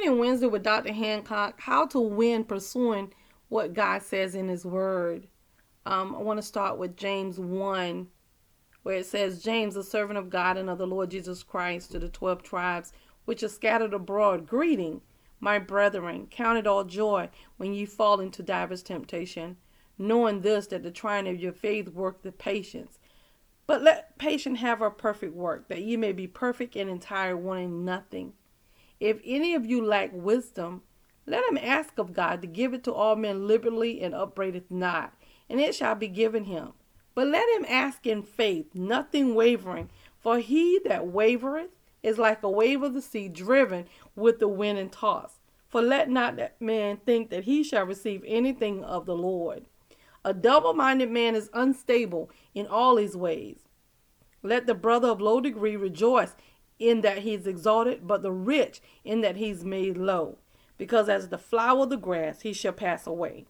Winning Wednesday with Dr. Hancock How to Win Pursuing What God Says in His Word. Um, I want to start with James 1, where it says, James, a servant of God and of the Lord Jesus Christ, to the twelve tribes which are scattered abroad, greeting, my brethren, count it all joy when ye fall into divers temptation, knowing this, that the trying of your faith worketh the patience. But let patience have her perfect work, that ye may be perfect and entire, wanting nothing. If any of you lack wisdom, let him ask of God to give it to all men liberally and upbraideth not, and it shall be given him. But let him ask in faith, nothing wavering. For he that wavereth is like a wave of the sea driven with the wind and tossed. For let not that man think that he shall receive anything of the Lord. A double minded man is unstable in all his ways. Let the brother of low degree rejoice in that he is exalted, but the rich in that he's made low. Because as the flower of the grass, he shall pass away.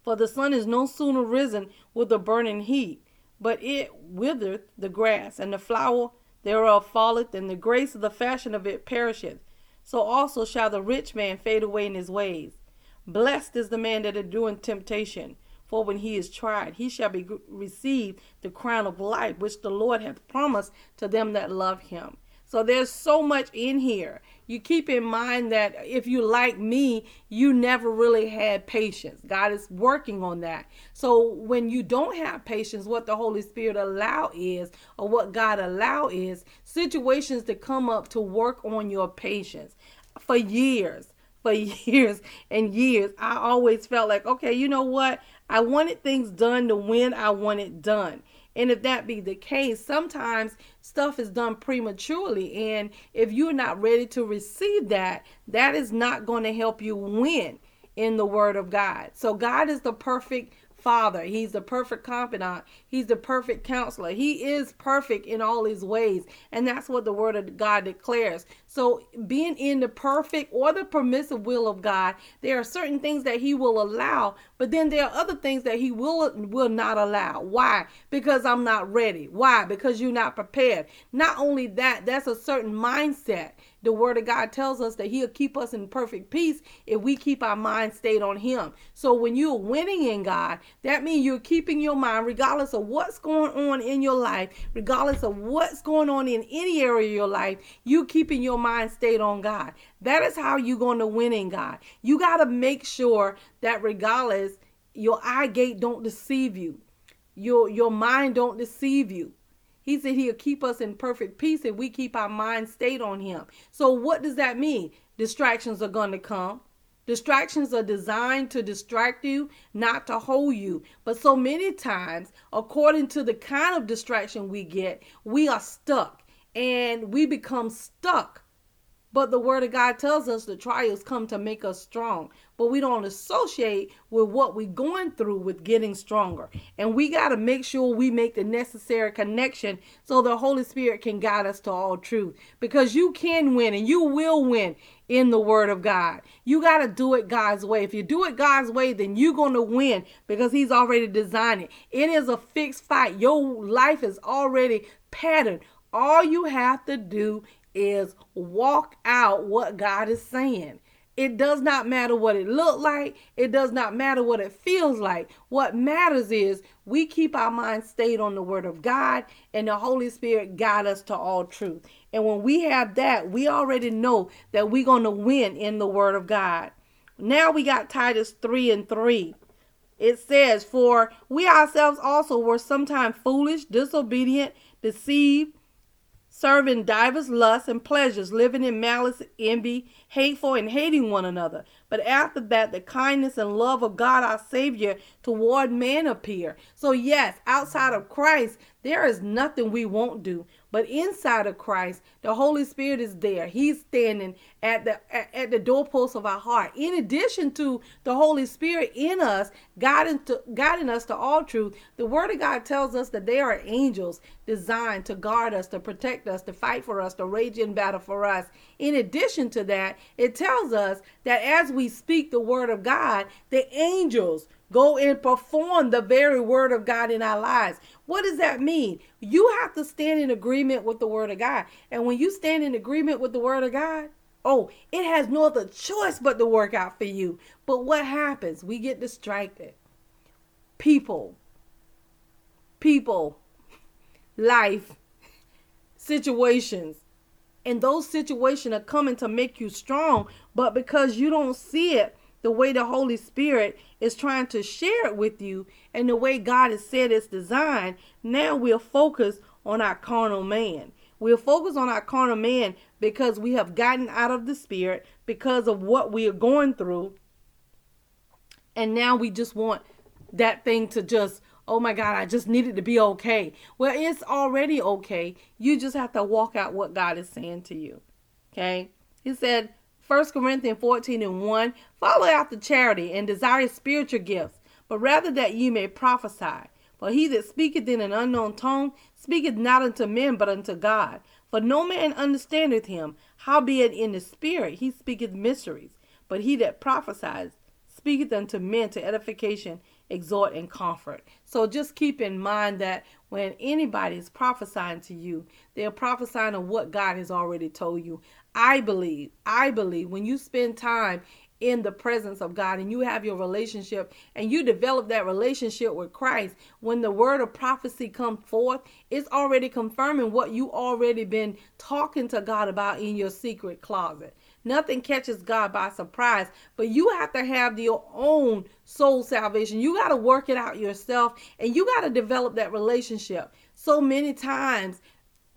For the sun is no sooner risen with a burning heat, but it withereth the grass, and the flower thereof falleth, and the grace of the fashion of it perisheth. So also shall the rich man fade away in his ways. Blessed is the man that endureth temptation for when he is tried, he shall be receive the crown of life which the Lord hath promised to them that love him. So there's so much in here. You keep in mind that if you like me, you never really had patience. God is working on that. So when you don't have patience, what the Holy Spirit allow is, or what God allow is, situations to come up to work on your patience for years for years and years, I always felt like, okay, you know what? I wanted things done to when I want it done. And if that be the case, sometimes stuff is done prematurely. And if you're not ready to receive that, that is not going to help you win in the Word of God. So, God is the perfect father. He's the perfect confidant. He's the perfect counselor. He is perfect in all his ways. And that's what the word of God declares. So, being in the perfect or the permissive will of God, there are certain things that he will allow, but then there are other things that he will will not allow. Why? Because I'm not ready. Why? Because you're not prepared. Not only that, that's a certain mindset. The word of God tells us that he'll keep us in perfect peace if we keep our mind stayed on him. So when you're winning in God, that means you're keeping your mind regardless of what's going on in your life, regardless of what's going on in any area of your life, you keeping your mind stayed on God. That is how you're going to win in God. You got to make sure that regardless your eye gate don't deceive you. Your your mind don't deceive you. He said he'll keep us in perfect peace if we keep our mind stayed on him. So what does that mean? Distractions are going to come. Distractions are designed to distract you, not to hold you. But so many times, according to the kind of distraction we get, we are stuck and we become stuck but the word of God tells us the trials come to make us strong. But we don't associate with what we're going through with getting stronger. And we got to make sure we make the necessary connection so the Holy Spirit can guide us to all truth. Because you can win and you will win in the word of God. You got to do it God's way. If you do it God's way, then you're going to win because He's already designed it. It is a fixed fight. Your life is already patterned. All you have to do is walk out what God is saying. It does not matter what it looked like. It does not matter what it feels like. What matters is we keep our mind stayed on the word of God and the Holy Spirit guide us to all truth. And when we have that, we already know that we're going to win in the word of God. Now we got Titus 3 and 3. It says, For we ourselves also were sometimes foolish, disobedient, deceived serving divers lusts and pleasures, living in malice, envy, hateful, and hating one another. But after that, the kindness and love of God our Savior toward man appear. So, yes, outside of Christ, there is nothing we won't do. But inside of Christ, the Holy Spirit is there. He's standing at the at the doorpost of our heart. In addition to the Holy Spirit in us, guiding to, guiding us to all truth, the Word of God tells us that there are angels designed to guard us, to protect us, to fight for us, to rage in battle for us. In addition to that, it tells us that as we speak the Word of God, the angels go and perform the very word of God in our lives. What does that mean? You have to stand in agreement with the word of God. And when you stand in agreement with the word of God, Oh, it has no other choice but to work out for you. But what happens? We get distracted. People, people, life, situations. And those situations are coming to make you strong. But because you don't see it the way the Holy Spirit is trying to share it with you and the way God has said it's designed, now we're focused on our carnal man. We're focused on our carnal man because we have gotten out of the spirit because of what we are going through. And now we just want that thing to just, oh my God, I just need it to be okay. Well, it's already okay. You just have to walk out what God is saying to you. Okay? He said, 1 Corinthians 14 and 1 Follow after charity and desire spiritual gifts, but rather that ye may prophesy. For he that speaketh in an unknown tongue speaketh not unto men, but unto God. For no man understandeth him, howbeit in the spirit he speaketh mysteries. But he that prophesies speaketh unto men to edification, exhort, and comfort. So just keep in mind that when anybody is prophesying to you, they're prophesying of what God has already told you. I believe, I believe when you spend time in the presence of God and you have your relationship and you develop that relationship with Christ, when the word of prophecy comes forth, it's already confirming what you already been talking to God about in your secret closet. Nothing catches God by surprise, but you have to have your own soul salvation. You got to work it out yourself and you got to develop that relationship. So many times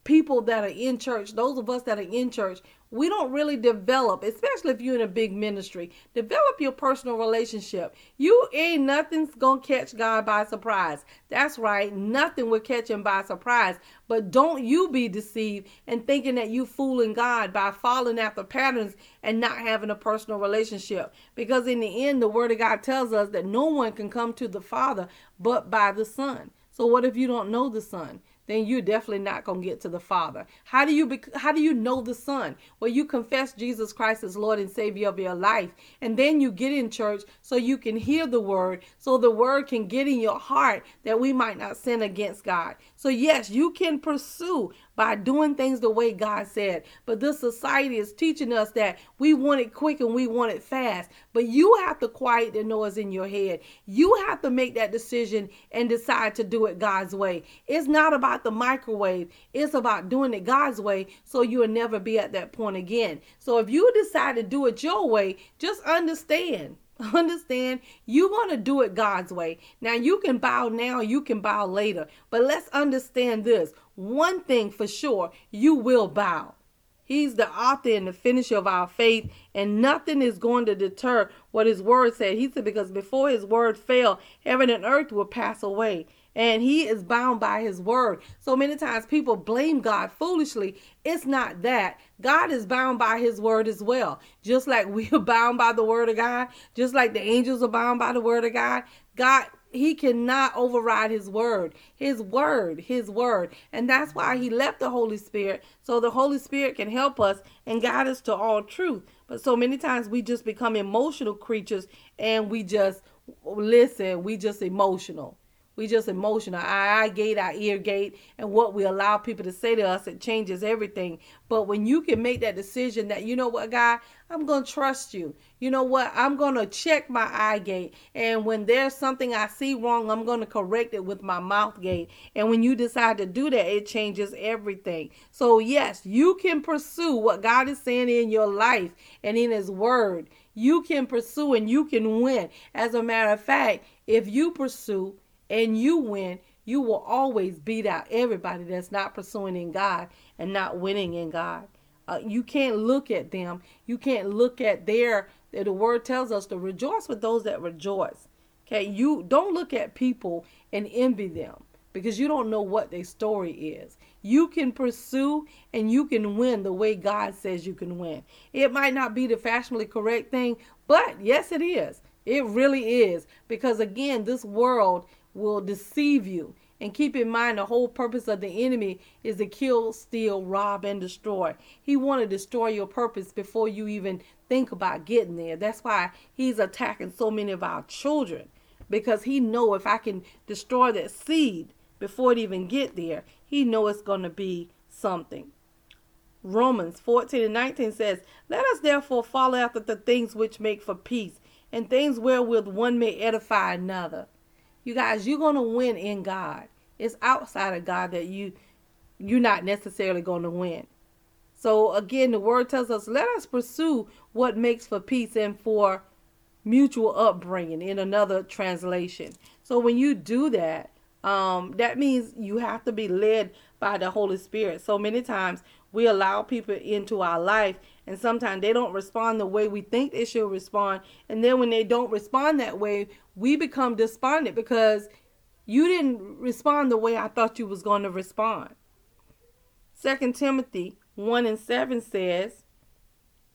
people that are in church, those of us that are in church, we don't really develop, especially if you're in a big ministry, develop your personal relationship. You ain't nothing's gonna catch God by surprise. That's right, nothing will catch him by surprise. But don't you be deceived and thinking that you fooling God by following after patterns and not having a personal relationship. Because in the end, the word of God tells us that no one can come to the Father but by the Son. So what if you don't know the Son? Then you're definitely not going to get to the Father. How do you be, how do you know the Son? Well, you confess Jesus Christ as Lord and Savior of your life, and then you get in church so you can hear the word, so the word can get in your heart that we might not sin against God. So yes, you can pursue by doing things the way God said. But this society is teaching us that we want it quick and we want it fast. But you have to quiet the noise in your head. You have to make that decision and decide to do it God's way. It's not about the microwave, it's about doing it God's way so you'll never be at that point again. So if you decide to do it your way, just understand Understand, you want to do it God's way. Now, you can bow now, you can bow later. But let's understand this one thing for sure you will bow. He's the author and the finisher of our faith, and nothing is going to deter what his word said. He said, Because before his word fell, heaven and earth will pass away and he is bound by his word. So many times people blame God foolishly. It's not that. God is bound by his word as well. Just like we are bound by the word of God, just like the angels are bound by the word of God, God he cannot override his word his word his word and that's why he left the holy spirit so the holy spirit can help us and guide us to all truth but so many times we just become emotional creatures and we just listen we just emotional we just emotional. Our eye gate, our ear gate, and what we allow people to say to us, it changes everything. But when you can make that decision that, you know what, God, I'm going to trust you. You know what? I'm going to check my eye gate. And when there's something I see wrong, I'm going to correct it with my mouth gate. And when you decide to do that, it changes everything. So, yes, you can pursue what God is saying in your life and in His Word. You can pursue and you can win. As a matter of fact, if you pursue, and you win, you will always beat out everybody that's not pursuing in God and not winning in God. Uh, you can't look at them. You can't look at their. The word tells us to rejoice with those that rejoice. Okay, you don't look at people and envy them because you don't know what their story is. You can pursue and you can win the way God says you can win. It might not be the fashionably correct thing, but yes, it is. It really is because again, this world will deceive you. And keep in mind, the whole purpose of the enemy is to kill, steal, rob, and destroy. He want to destroy your purpose before you even think about getting there. That's why he's attacking so many of our children because he know if I can destroy that seed before it even get there, he know it's going to be something. Romans 14 and 19 says, Let us therefore follow after the things which make for peace, and things wherewith one may edify another. You guys, you're going to win in God. It's outside of God that you you're not necessarily going to win. So again, the word tells us, let us pursue what makes for peace and for mutual upbringing in another translation. So when you do that, um, that means you have to be led by the Holy Spirit. So many times we allow people into our life and sometimes they don't respond the way we think they should respond. And then when they don't respond that way, we become despondent because you didn't respond the way I thought you was going to respond. Second Timothy 1 and 7 says,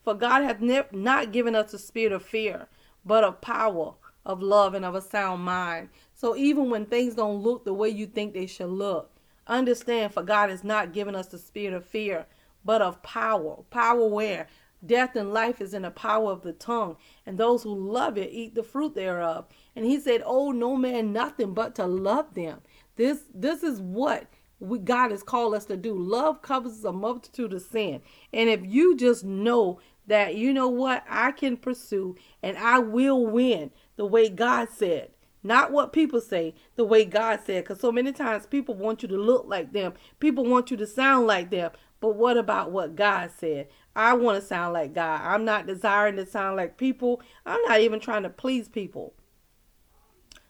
For God hath ne- not given us a spirit of fear, but of power, of love, and of a sound mind. So even when things don't look the way you think they should look, understand for God has not given us the spirit of fear, but of power. Power where? Death and life is in the power of the tongue, and those who love it eat the fruit thereof. And he said, Oh, no man nothing but to love them. This this is what we, God has called us to do. Love covers a multitude of sin. And if you just know that, you know what, I can pursue and I will win the way God said, not what people say, the way God said. Because so many times people want you to look like them, people want you to sound like them. But what about what God said? I want to sound like God. I'm not desiring to sound like people. I'm not even trying to please people.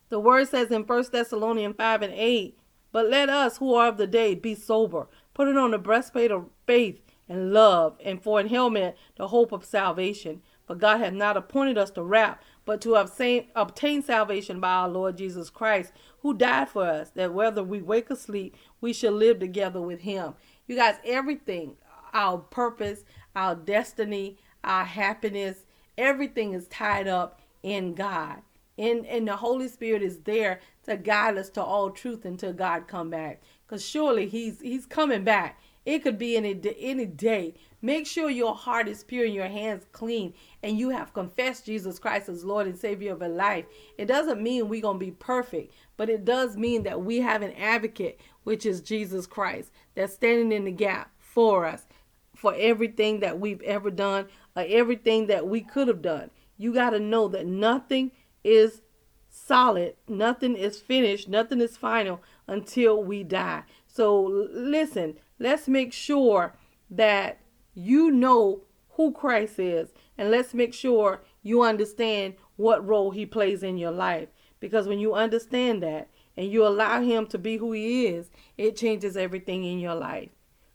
The word says in 1 Thessalonians 5 and 8, but let us who are of the day be sober, putting on the breastplate of faith and love, and for an helmet the hope of salvation. For God hath not appointed us to wrath, but to obtain, obtain salvation by our Lord Jesus Christ, who died for us, that whether we wake or sleep, we shall live together with him. You guys, everything, our purpose, our destiny, our happiness, everything is tied up in God. And, and the Holy Spirit is there to guide us to all truth until God come back. Because surely He's He's coming back. It could be any any day. Make sure your heart is pure and your hands clean, and you have confessed Jesus Christ as Lord and Savior of your life. It doesn't mean we're gonna be perfect, but it does mean that we have an advocate, which is Jesus Christ, that's standing in the gap for us, for everything that we've ever done, or everything that we could have done. You got to know that nothing is solid, nothing is finished, nothing is final until we die. So listen, let's make sure that you know who Christ is, and let's make sure you understand what role he plays in your life. Because when you understand that and you allow him to be who he is, it changes everything in your life.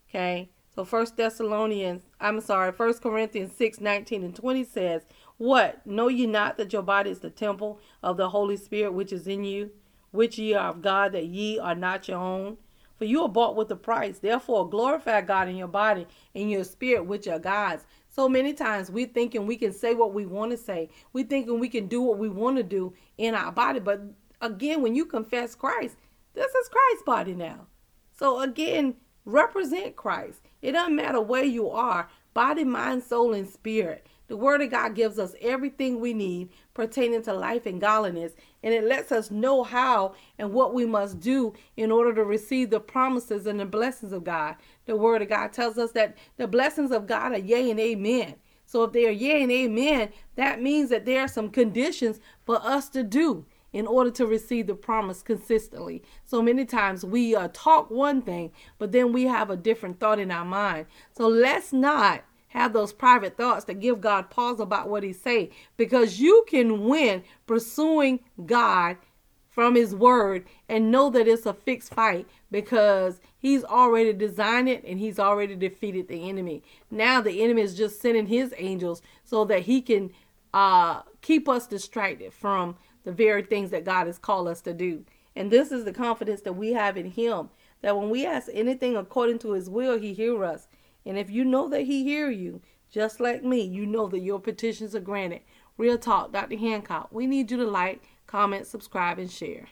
Okay? So First Thessalonians, I'm sorry, First Corinthians 6, 19 and 20 says, what? Know ye not that your body is the temple of the Holy Spirit which is in you, which ye are of God, that ye are not your own? For you are bought with a price. Therefore, glorify God in your body and your spirit, which are God's. So many times we thinking we can say what we want to say. We thinking we can do what we want to do in our body. But again, when you confess Christ, this is Christ's body now. So again, represent Christ. It doesn't matter where you are, body, mind, soul, and spirit. The Word of God gives us everything we need pertaining to life and godliness, and it lets us know how and what we must do in order to receive the promises and the blessings of God. The Word of God tells us that the blessings of God are yea and amen. So if they are yea and amen, that means that there are some conditions for us to do in order to receive the promise consistently. So many times we uh, talk one thing, but then we have a different thought in our mind. So let's not have those private thoughts to give God pause about what he say because you can win pursuing God from his word and know that it's a fixed fight because he's already designed it and he's already defeated the enemy. Now the enemy is just sending his angels so that he can uh, keep us distracted from the very things that God has called us to do. And this is the confidence that we have in him that when we ask anything according to his will, he hear us. And if you know that he hear you, just like me, you know that your petitions are granted. Real talk, Dr. Hancock. We need you to like, comment, subscribe, and share.